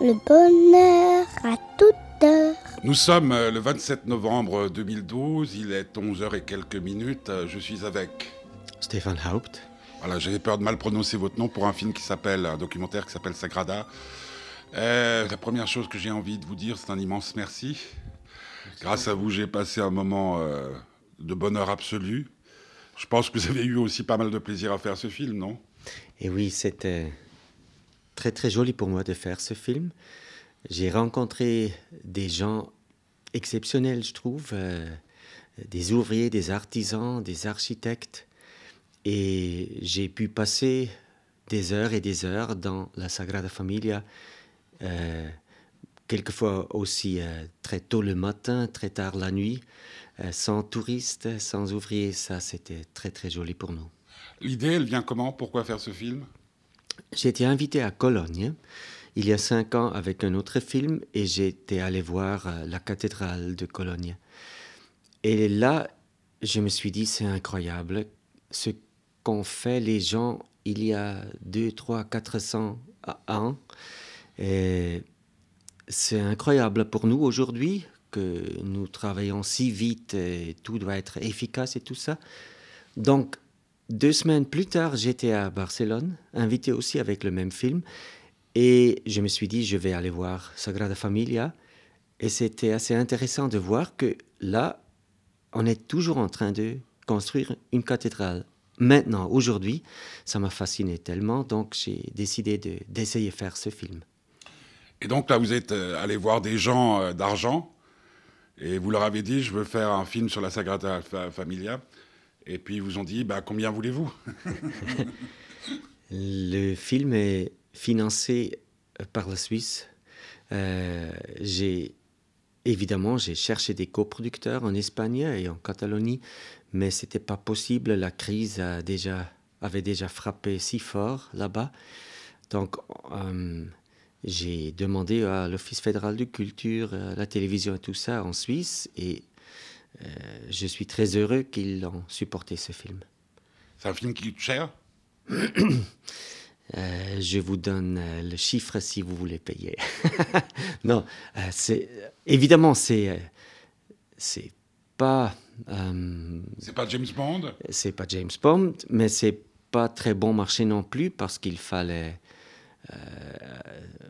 le bonheur à toute heure. Nous sommes euh, le 27 novembre 2012, il est 11h et quelques minutes, euh, je suis avec... Stéphane Haupt. Voilà, j'avais peur de mal prononcer votre nom pour un film qui s'appelle, un documentaire qui s'appelle Sagrada. Euh, la première chose que j'ai envie de vous dire, c'est un immense merci. Grâce à vous, j'ai passé un moment euh, de bonheur absolu. Je pense que vous avez eu aussi pas mal de plaisir à faire ce film, non? Et oui, c'était très très joli pour moi de faire ce film. J'ai rencontré des gens exceptionnels, je trouve, euh, des ouvriers, des artisans, des architectes. Et j'ai pu passer des heures et des heures dans la Sagrada Familia, euh, quelquefois aussi euh, très tôt le matin, très tard la nuit, sans touristes, sans ouvriers. Ça, c'était très très joli pour nous. L'idée, elle vient comment? Pourquoi faire ce film? J'ai été invité à Cologne il y a cinq ans avec un autre film et j'étais allé voir euh, la cathédrale de Cologne. Et là, je me suis dit, c'est incroyable ce qu'ont fait les gens il y a deux, trois, 400 ans. C'est incroyable pour nous aujourd'hui que nous travaillons si vite et tout doit être efficace et tout ça. Donc, deux semaines plus tard, j'étais à Barcelone, invité aussi avec le même film. Et je me suis dit, je vais aller voir Sagrada Familia. Et c'était assez intéressant de voir que là, on est toujours en train de construire une cathédrale. Maintenant, aujourd'hui, ça m'a fasciné tellement, donc j'ai décidé de- d'essayer de, faire ce film. Et donc là, vous êtes euh, allé voir des gens euh, d'argent et vous leur avez dit, je veux faire un film sur la Sagrada Fa- Familia. Et puis ils vous ont dit, bah, combien voulez-vous? Le film est financé euh, par la Suisse. Euh, évidemment j'ai cherché des coproducteurs en Espagne et en Catalogne, mais c'était pas possible. La crise a déjà avait déjà frappé si fort là-bas. Donc euh, j'ai demandé à l'Office fédéral de culture, la télévision et tout ça en Suisse, et euh, je suis très heureux qu'ils ont supporté ce film. C'est un film qui coûte cher? Euh, je vous donne euh, le chiffre si vous voulez payer. non, euh, c'est évidemment c'est c'est pas C'est pas James Bond? c'est pas James Bond, mais c'est pas très bon marché non plus parce qu'il fallait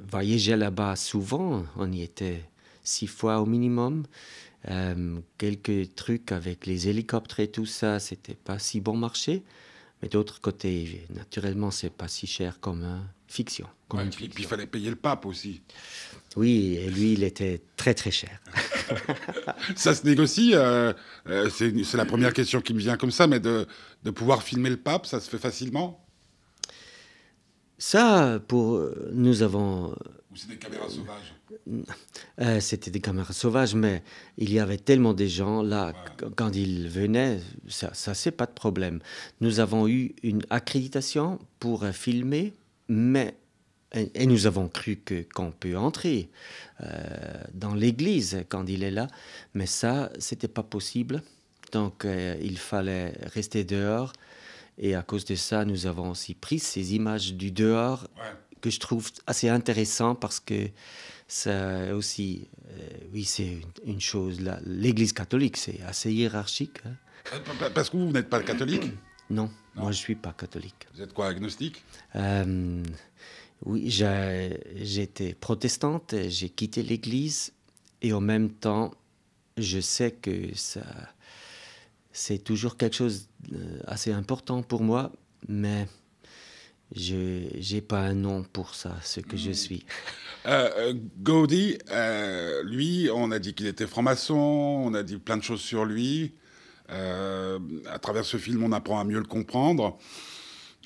voyager là-bas souvent. On y était six fois au minimum. Euh, quelques trucs avec les hélicoptères et tout ça, c'était pas si bon marché. Mais d'autre côté, naturellement, c'est pas si cher comme euh, fiction. comme Ouais, une et puis il fallait payer le pape aussi. Oui, et lui, il était très très cher. Ça se négocie euh, euh, C'est c'est la première question qui me vient comme ça, mais de, de pouvoir filmer le pape, ça se fait facilement? Ça, pour euh, nous avons Ou c'est des caméras sauvages Euh, C'était des caméras sauvages, mais il y avait tellement de gens là, qu- quand ils venaient, ça, ça c'est pas de problème. Nous avons eu une accréditation pour euh, filmer, mais et, et nous avons cru que qu'on peut entrer euh, dans l'église quand il est là, mais ça c'était pas possible. Donc euh, il fallait rester dehors, et à cause de ça, nous avons aussi pris ces images du dehors Ouais. que je trouve assez intéressant parce que ça aussi, euh, oui, c'est une, une chose. L'Église catholique, c'est assez hiérarchique. hein. Euh, pa- pa- Parce que vous, vous n'êtes pas catholique? Non, moi je suis pas catholique. Vous êtes quoi, agnostique? Euh, oui, j'étais protestante, j'ai quitté l'Église et en même temps, je sais que ça, c'est toujours quelque chose d'assez important pour moi, mais je n'ai pas un nom pour ça, ce que je suis. Euh, euh, Gaudi, euh, lui, on a dit qu'il était franc-maçon, on a dit plein de choses sur lui. Euh, à travers ce film, on apprend à mieux le comprendre.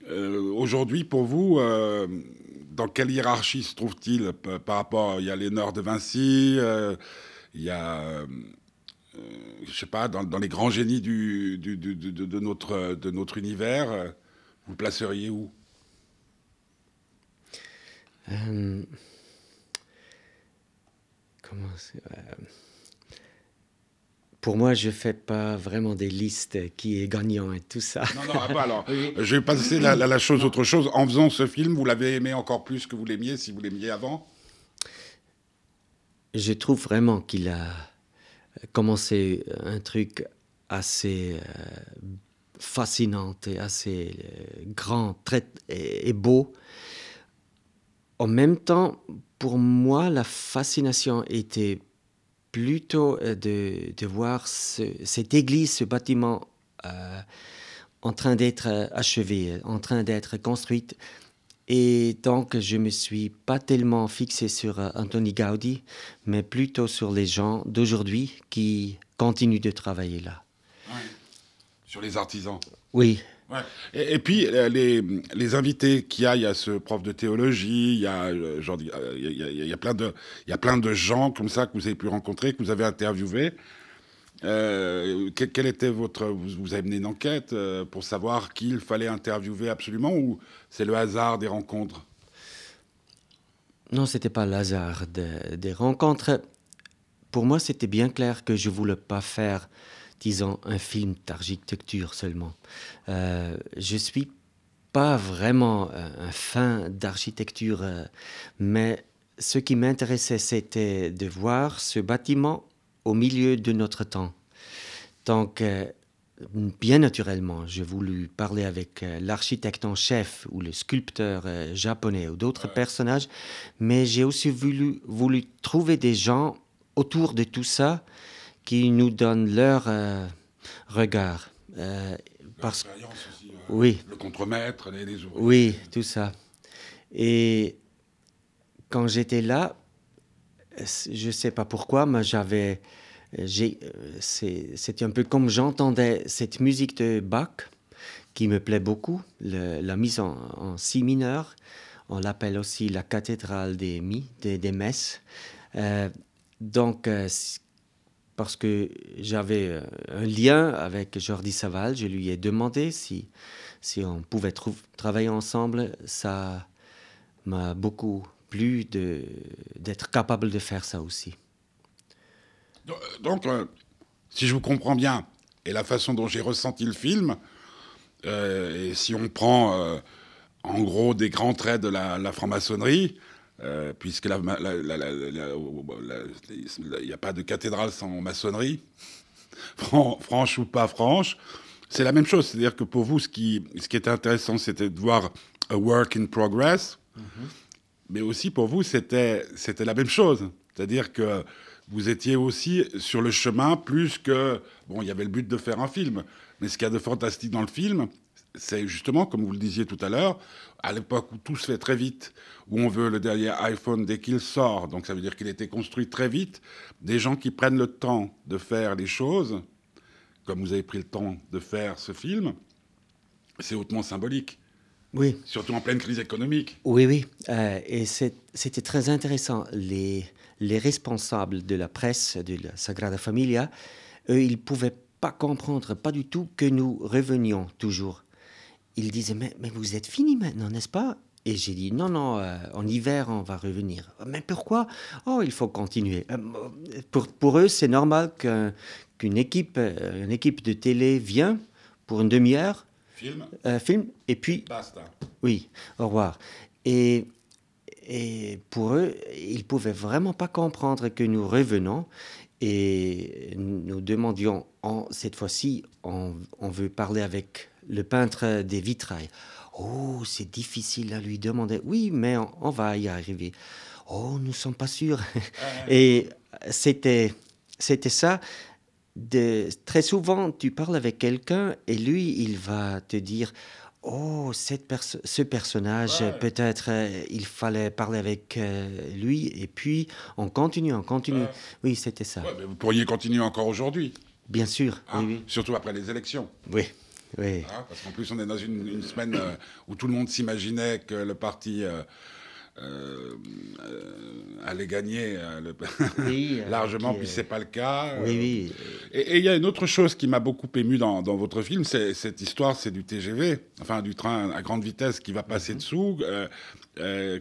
Euh, Aujourd'hui, pour vous, euh, dans quelle hiérarchie se trouve-t-il par rapport Il y a Léonard de Vinci, euh, il y a, euh, euh, je sais pas, dans, dans les grands génies du, du- du- de, notre, de notre univers, euh, vous le placeriez où? Euh, comment euh, Pour moi, je fais pas vraiment des listes qui est gagnant et tout ça. Non, non, ah bah alors, je vais passer la, la- la chose autre chose. En faisant ce film, vous l'avez aimé encore plus que vous l'aimiez, si vous l'aimiez avant? Je trouve vraiment qu'il a commencé un truc assez euh, fascinant et assez euh, grand très, et, beau. En même temps, pour moi, la fascination était plutôt euh, de, de voir cette église, ce bâtiment en train d'être achevée, en train d'être construite. Et donc, je me suis pas tellement fixé sur Anthony Gaudi, mais plutôt sur les gens d'aujourd'hui qui continuent de travailler là sur les artisans. Oui. Et, puis, euh, les, les invités qu'il y a, il y a ce prof de théologie, il y a, euh, genre, euh, il y a, il y a plein de, il y a plein de gens comme ça que vous avez pu rencontrer, que vous avez interviewés. Quel, était votre, vous, avez mené une enquête pour savoir qui il fallait interviewer absolument, ou c'est le hasard des rencontres? Non, c'était pas le hasard des rencontres. Pour moi, c'était bien clair que je voulais pas faire disons, un film d'architecture seulement. Euh, je suis pas vraiment un fan d'architecture, euh, mais ce qui m'intéressait, c'était de voir ce bâtiment au milieu de notre temps. Donc, euh, bien naturellement, j'ai voulu parler avec euh, l'architecte en chef ou le sculpteur japonais ou d'autres personnages, mais j'ai aussi voulu, voulu trouver des gens autour de tout ça qui nous donnent leur euh, regard. Euh, parce aussi, euh, oui. Le contremaître, les, les Oui, tout ça. Et quand j'étais là, je ne sais pas pourquoi, mais j'avais. C'était un peu comme j'entendais cette musique de Bach qui me plaît beaucoup, la mise en, si mineur. On l'appelle aussi la cathédrale des mi, des, messes. donc, parce que j'avais euh, un lien avec Jordi Saval. Je lui ai demandé si, si on pouvait travailler ensemble. Ça m'a beaucoup plu d'être capable de faire ça aussi. Donc, euh, si je vous comprends bien, et la façon dont j'ai ressenti le film, euh, et si on prend en gros des grands traits de la franc-maçonnerie, euh, puisque il n'y a pas de cathédrale sans maçonnerie, franche ou pas franche. C'est la même chose, c'est-à-dire que pour vous, ce qui, ce qui était intéressant, c'était de voir a work in progress, mm-hmm. Mais aussi pour vous, c'était la même chose. C'est-à-dire que vous étiez aussi sur le chemin plus que... Bon, il y avait le but de faire un film, mais ce qu'il y a de fantastique dans le film, c'est justement, comme vous le disiez tout à l'heure, à l'époque où tout se fait très vite, où on veut le dernier iPhone dès qu'il sort, donc ça veut dire qu'il était construit très vite, des gens qui prennent le temps de faire les choses, comme vous avez pris le temps de faire ce film, c'est hautement symbolique. Oui. Surtout en pleine crise économique. Oui, oui. Euh, et c'était très intéressant. Les, les responsables de la presse de la Sagrada Familia, eux, ils pouvaient pas comprendre, pas du tout, que nous revenions toujours il disait, mais, mais vous êtes fini maintenant, n'est-ce pas? Et j'ai dit, non, non, euh, en hiver, on va revenir. Mais pourquoi? Oh, il faut continuer. Euh, pour, pour eux, c'est normal qu'une équipe, une équipe de télé vient pour une demi-heure. Film. film, et puis... Basta. Oui, au revoir. Et, et pour eux, ils pouvaient vraiment pas comprendre que nous revenons et nous demandions, en, cette fois-ci, on, on veut parler avec le peintre des vitrailles. Oh, c'est difficile à lui demander. Oui, mais on, va y arriver. Oh, nous ne sommes pas sûrs. Et c'était, c'était ça. De, très souvent, tu parles avec quelqu'un et lui, il va te dire Oh, cette ce personnage, peut-être euh, il fallait parler avec euh, lui. Et puis, on continue, on continue. Oui, c'était ça. vous pourriez continuer encore aujourd'hui. Bien sûr, oui, oui. Surtout après les élections. Oui. Oui. Hein, parce qu'en plus, on est dans une, semaine euh, où tout le monde s'imaginait que le parti euh, euh, allait gagner largement, puis c'est pas le cas. Oui, oui. Et il y a une autre chose qui m'a beaucoup ému dans, votre film, c'est cette histoire, c'est du TGV, enfin du train à grande vitesse qui va passer mhm. dessous.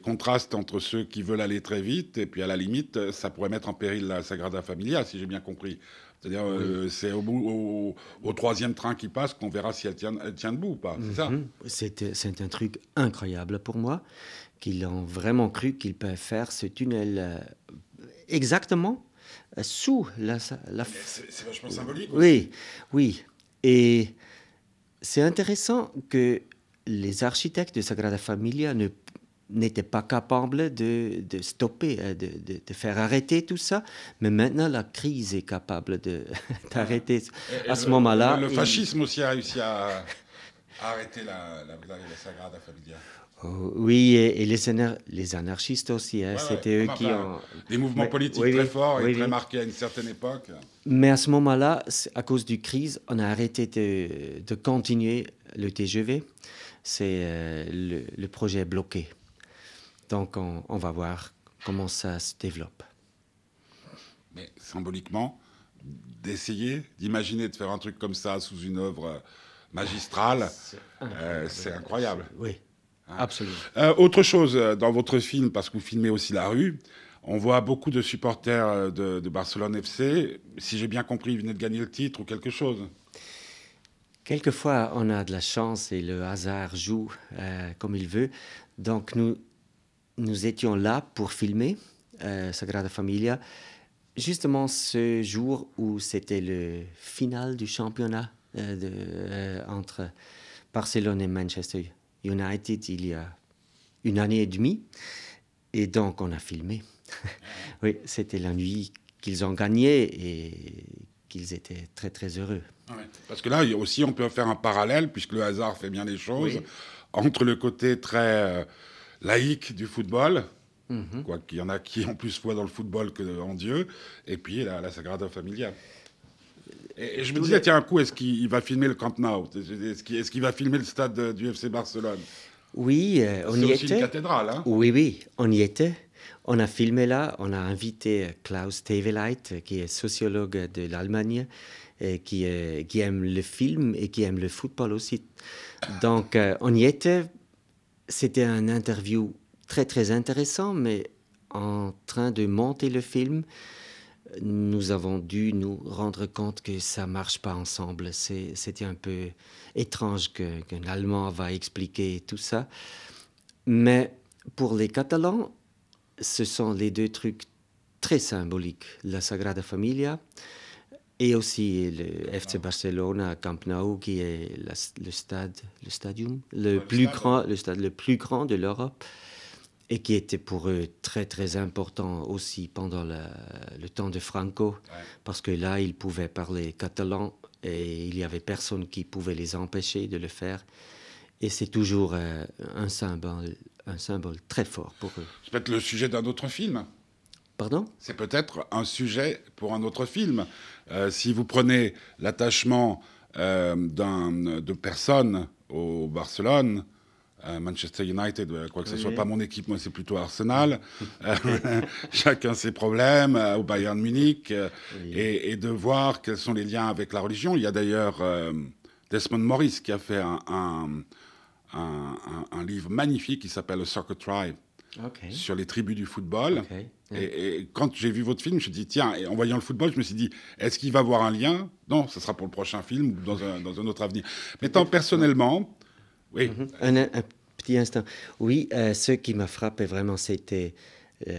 contraste entre ceux qui veulent aller très vite et puis à la limite, ça pourrait mettre en péril la Sagrada Familia, si j'ai bien compris. C'est-à-dire, euh, c'est au, au, troisième train qui passe qu'on verra si elle tient, elle tient debout ou pas. C'est ça? Mhm. C'est un truc incroyable pour moi, qu'ils ont vraiment cru qu'ils peuvent faire ce tunnel euh, exactement euh, sous la, la C'est vachement symbolique. Oui, oui. Et c'est intéressant que les architectes de Sagrada Familia ne n'étaient pas capables de, de stopper, euh, de, de, de, faire arrêter tout ça. Mais maintenant, la crise est capable d'arrêter. À ce moment-là. Le, fascisme aussi a réussi à arrêter la, la, la, Sagrada Familia. Oh, oui, et, et les, les, anarchistes aussi, hein, ouais, c'était ouais. eux qui ont... Des mouvements mais, politiques oui, très forts oui, et très marqués à une certaine époque. Mais à ce moment-là, à cause du crise, on a arrêté de, de continuer le TGV. C'est euh, le, le, projet bloqué. Donc on, on, va voir comment ça se développe. Mais symboliquement, d'essayer, d'imaginer de faire un truc comme ça sous une œuvre magistrale, c'est euh, incroyable. Oui. Hein Absolument. Euh, autre chose dans votre film, parce que vous filmez aussi la rue, on voit beaucoup de supporters de, de Barcelone FC. Si j'ai bien compris, ils venaient de gagner le titre ou quelque chose. Quelquefois, on a de la chance et le hasard joue euh, comme il veut. Donc, nous, nous étions là pour filmer euh, Sagrada Familia, justement ce jour où c'était le final du championnat euh, de, euh, entre Barcelone et Manchester United il y a une année et demie. Et donc, on a filmé. oui, c'était la nuit qu'ils ont gagné et qu'ils étaient très, très heureux. Ouais. Parce que là aussi, on peut faire un parallèle, puisque le hasard fait bien les choses, oui. entre le côté très euh, laïque du football, mm -hmm. quoi qu'il y en a qui ont plus foi dans le football qu'en Dieu, et puis la, la Sagrada Familia. Et, et je me disais, tiens, un coup, est-ce qu'il va filmer le Camp Nou Est-ce qu'il est qu va filmer le stade de, du FC Barcelone? Oui, euh, on y aussi était. C'est une cathédrale, hein? Oui, oui, on y était. On a filmé là, on a invité Klaus Teveleit, qui est sociologue de l'Allemagne, et qui, euh, qui, aime le film et qui aime le football aussi. Donc, euh, on y était. C'était un interview très, très intéressant, mais en train de monter le film, nous avons dû nous rendre compte que ça ne marche pas ensemble. C'était un peu étrange qu'un qu Allemand va expliquer tout ça. Mais pour les Catalans, ce sont les deux trucs très symboliques. La Sagrada Familia et aussi le FC Barcelona Camp Nou, qui est la, le stade, le stadium, le, ouais, plus, le grand, le stade le plus grand de l'Europe et qui était pour eux très très important aussi pendant la, le temps de Franco, ouais. parce que là, ils pouvaient parler catalan et il y avait personne qui pouvait les empêcher de le faire. Et c'est toujours euh, un, symbole, un symbole très fort pour eux. C'est peut-être le sujet d'un autre film. Pardon? C'est peut-être un sujet pour un autre film. Euh, si vous prenez l'attachement euh, de personnes au Barcelone, Manchester United, quoi que ce oui. soit pas mon équipe, moi c'est plutôt Arsenal. chacun ses problèmes euh, au Bayern Munich oui. et, et, de voir quels sont les liens avec la religion. Il y a d'ailleurs euh, Desmond Morris qui a fait un, un, un, un livre magnifique qui s'appelle The Soccer Tribe. Okay. sur les tribus du football. Okay. Et, et, quand j'ai vu votre film, je me suis dit, tiens, et en voyant le football, je me suis dit, est-ce qu'il va avoir un lien? Non, ce sera pour le prochain film ou dans un, dans un autre avenir. Mais tant personnellement, oui. Mm -hmm. un, un, petit instant. Oui, euh, ce qui m'a frappé vraiment, c'était euh,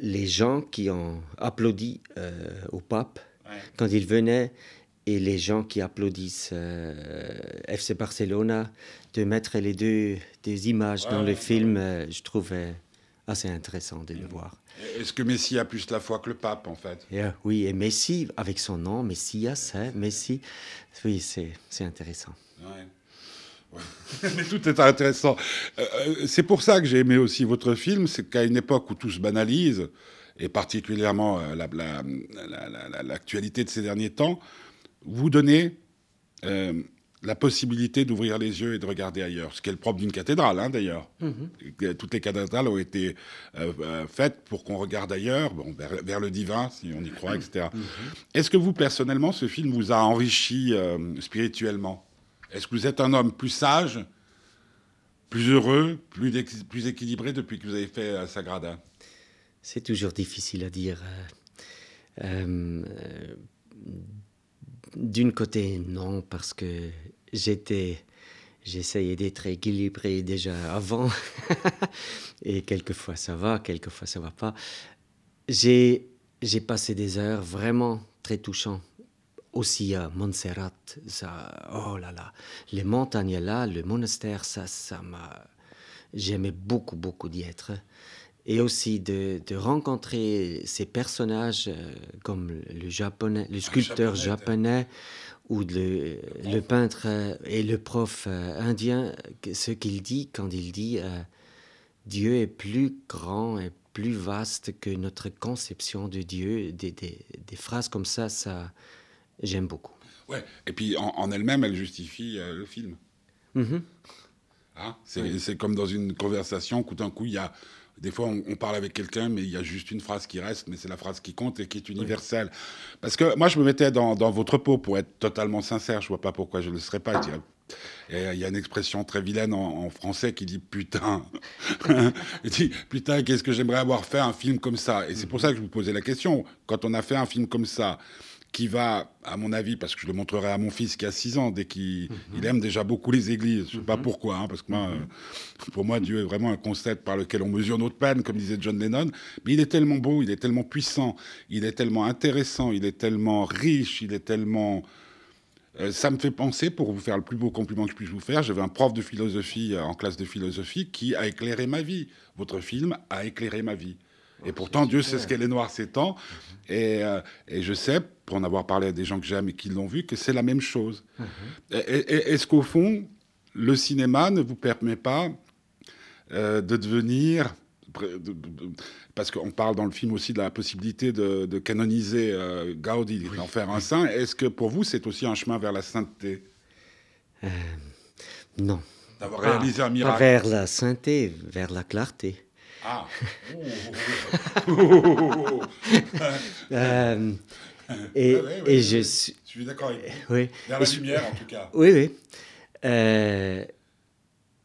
les gens qui ont applaudi euh, au pape ouais. quand il venait et les gens qui applaudissent euh, FC Barcelona, de mettre les deux des images ouais, dans le film, euh, je trouvais assez intéressant de le voir. Est-ce que Messi a plus la foi que le pape, en fait? Yeah, Oui, et Messi, avec son nom, Messias, hein, Messi, oui, c'est intéressant. Mais tout est intéressant. Euh, c'est pour ça que j'ai aimé aussi votre film, c'est qu'à une époque où tout se banalise, et particulièrement l'actualité la, la, de ces derniers temps, vous donnez euh, la possibilité d'ouvrir les yeux et de regarder ailleurs, ce qui est le propre d'une cathédrale, hein, d'ailleurs. -hmm. Toutes les cathédrales ont été euh, euh, faites pour qu'on regarde ailleurs, bon, vers, vers, le divin, si on y croit, etc. -hmm. Est-ce que vous, personnellement, ce film vous a enrichi euh, spirituellement? Est-ce que vous êtes un homme plus sage, plus heureux, plus, plus équilibré depuis que vous avez fait euh, Sagrada? C'est toujours difficile à dire. Euh, d'une côté, non, parce que j'essayais d'être équilibré déjà avant, et quelquefois ça va, quelquefois ça va pas. j'ai passé des heures vraiment très touchantes. Aussi à Montserrat, ça, oh là là, les montagnes là, le monastère, ça, ça m'a, j'aimais beaucoup, beaucoup d'y être. Et aussi de, de rencontrer ces personnages euh, comme le japonais, le sculpteur japonais, ou le, le, peintre euh, et le prof euh, indien, ce qu'il dit quand il dit Dieu est plus grand et plus vaste que notre conception de Dieu. Des, des, des phrases comme ça, ça j'aime beaucoup. Ouais, et puis en, en elle-même, elle justifie euh, le film. Hein c'est oui. comme dans une conversation, tout d'un coup, il y a. Des fois, on, on parle avec quelqu'un, mais il y a juste une phrase qui reste, mais c'est la phrase qui compte et qui est universelle. Oui. Parce que moi, je me mettais dans, dans, votre peau pour être totalement sincère. Je vois pas pourquoi je ne le serais pas. Dirais, il y a une expression très vilaine en, en français qui dit putain. Il dit putain, qu'est-ce que j'aimerais avoir fait un film comme ça? Et c'est pour ça que je vous posais la question. Quand on a fait un film comme ça, qui va, à mon avis, parce que je le montrerai à mon fils qui a 6 ans, dès qu'il mm -hmm. aime déjà beaucoup les églises. Je ne sais pas pourquoi, hein, parce que moi, euh, pour moi, Dieu est vraiment un concept par lequel on mesure notre peine, comme disait John Lennon. Mais il est tellement beau, il est tellement puissant, il est tellement intéressant, il est tellement riche, il est tellement... Euh, ça me fait penser, pour vous faire le plus beau compliment que je puisse vous faire, j'avais un prof de philosophie euh, en classe de philosophie qui a éclairé ma vie. Votre film a éclairé ma vie. Et pourtant, Dieu sait ce qu'elle est noire ces temps. Et, euh, et, je sais, pour en avoir parlé à des gens que j'aime et qui l'ont vu, que c'est la même chose. Mm -hmm. Est-ce qu'au fond, le cinéma ne vous permet pas euh, de devenir... De, de, de, parce qu'on parle dans le film aussi de la possibilité de, canoniser euh, Gaudi, oui. d'en faire un saint. Est-ce que pour vous, c'est aussi un chemin vers la sainteté? Euh, Non. D'avoir réalisé un miracle. Pas vers la sainteté, vers la clarté. Ah. euh, et, ouais, ouais, et ouais, je suis. Je suis d'accord avec vous. Oui. Vers la lumière, en tout cas. Oui, oui. Euh,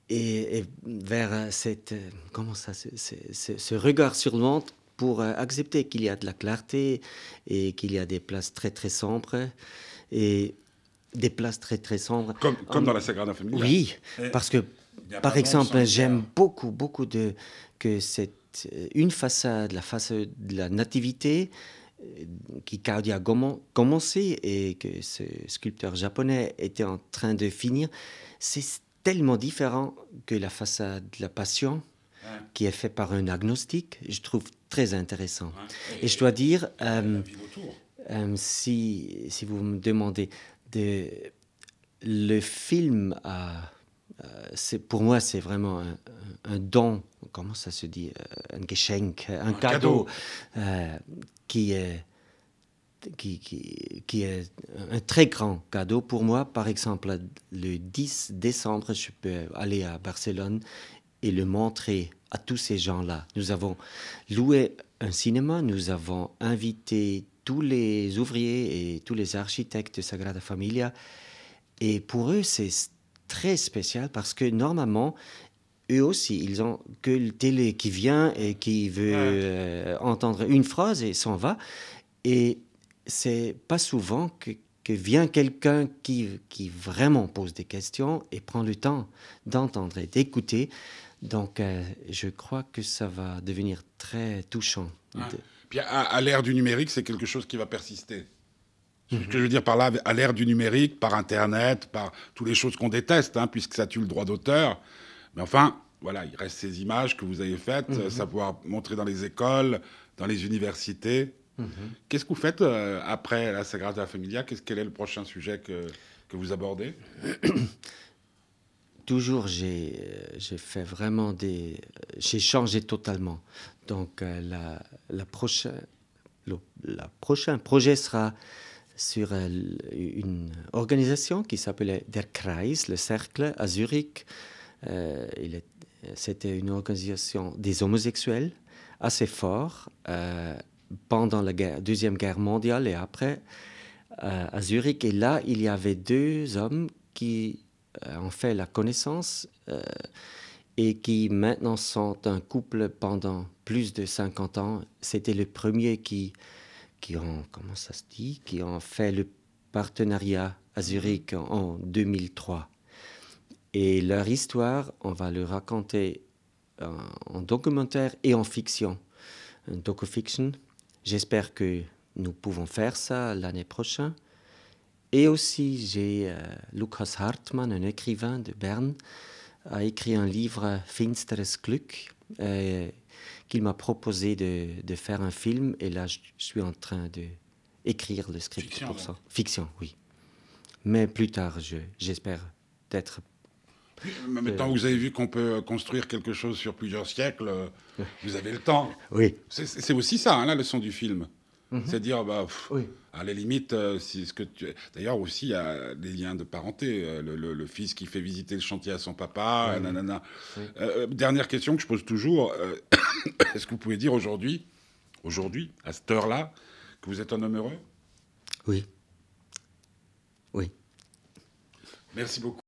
et, et, vers cette. Comment ça ce, ce, ce regard sur le monde pour accepter qu'il y a de la clarté et qu'il y a des places très, très sombres. Et des places très, très sombres. Comme, comme en... dans la Sagrada Familia. Oui, et parce que. Par exemple, j'aime beaucoup, beaucoup de, que c'est une façade, la façade de la nativité, qui Claudia a commencé et que ce sculpteur japonais était en train de finir, c'est tellement différent que la façade de la passion, ouais. qui est faite par un agnostique. Je trouve très intéressant. Ouais. Et, et, je dois dire, euh, euh, si, si vous me demandez, de, le film a c'est pour moi c'est vraiment un, un, don comment ça se dit un geschenk un, un cadeau, cadeau. Euh, qui est qui, qui, qui, est un très grand cadeau pour moi. Par exemple, le 10 décembre, je peux aller à Barcelone et le montrer à tous ces gens-là. Nous avons loué un cinéma, nous avons invité tous les ouvriers et tous les architectes de Sagrada Familia. Et pour eux, c'est très spécial parce que normalement, eux aussi, ils ont que le télé qui vient et qui veut euh, entendre une phrase et s'en va. Et c'est pas souvent que, que vient quelqu'un qui, qui vraiment pose des questions et prend le temps d'entendre et d'écouter. Donc, euh, je crois que ça va devenir très touchant. Ouais. Puis à, à l'ère du numérique, c'est quelque chose qui va persister. Ce que je veux dire par là, à l'ère du numérique, par Internet, par toutes les choses qu'on déteste, hein, puisque ça tue le droit d'auteur. Mais enfin, voilà, il reste ces images que vous avez faites, mm -hmm. savoir montrer dans les écoles, dans les universités. Mm -hmm. Qu'est-ce que vous faites euh, après la Sagrada Familia? Qu'est-ce Quel est le prochain sujet que, que vous abordez? Toujours, j'ai fait vraiment des... J'ai changé totalement. Donc, euh, la, la prochaine, le la prochain projet sera sur une organisation qui s'appelait Der Kreis, le cercle à Zurich. Euh, C'était une organisation des homosexuels assez fort euh, pendant la Deuxième Guerre mondiale et après euh, à Zurich. Et là, il y avait deux hommes qui ont fait la connaissance euh, et qui maintenant sont un couple pendant plus de 50 ans. C'était le premier qui qui ont, comment ça se dit, qui ont fait le partenariat à Zurich en, en 2003. Et leur histoire, on va le raconter en, en documentaire et en fiction, docu-fiction. j'espère que nous pouvons faire ça l'année prochaine. Et aussi, j'ai euh, Lukas Hartmann, un écrivain de Berne, a écrit un livre Finsteres Glück euh, qu'il m'a proposé de, de, faire un film. Et là, je, je suis en train de écrire le script Fiction, pour ça. Fiction, oui. Mais plus tard, je- j'espère d'être. Mais Maintenant, vous avez vu qu'on peut construire quelque chose sur plusieurs siècles. Vous avez le temps. Oui. C'est- C'est aussi ça, hein, la leçon du film. C'est dire, bah, pff, Oui. à la limite, euh, si ce que tu... D'ailleurs, aussi, il y a des liens de parenté. euh, Le, le- le fils qui fait visiter le chantier à son papa, Oui. nanana. Oui. Euh, dernière question que je pose toujours. Est-ce que vous pouvez dire aujourd'hui, aujourd'hui, à cette heure-là, que vous êtes un homme heureux? Oui. Oui. Merci beaucoup.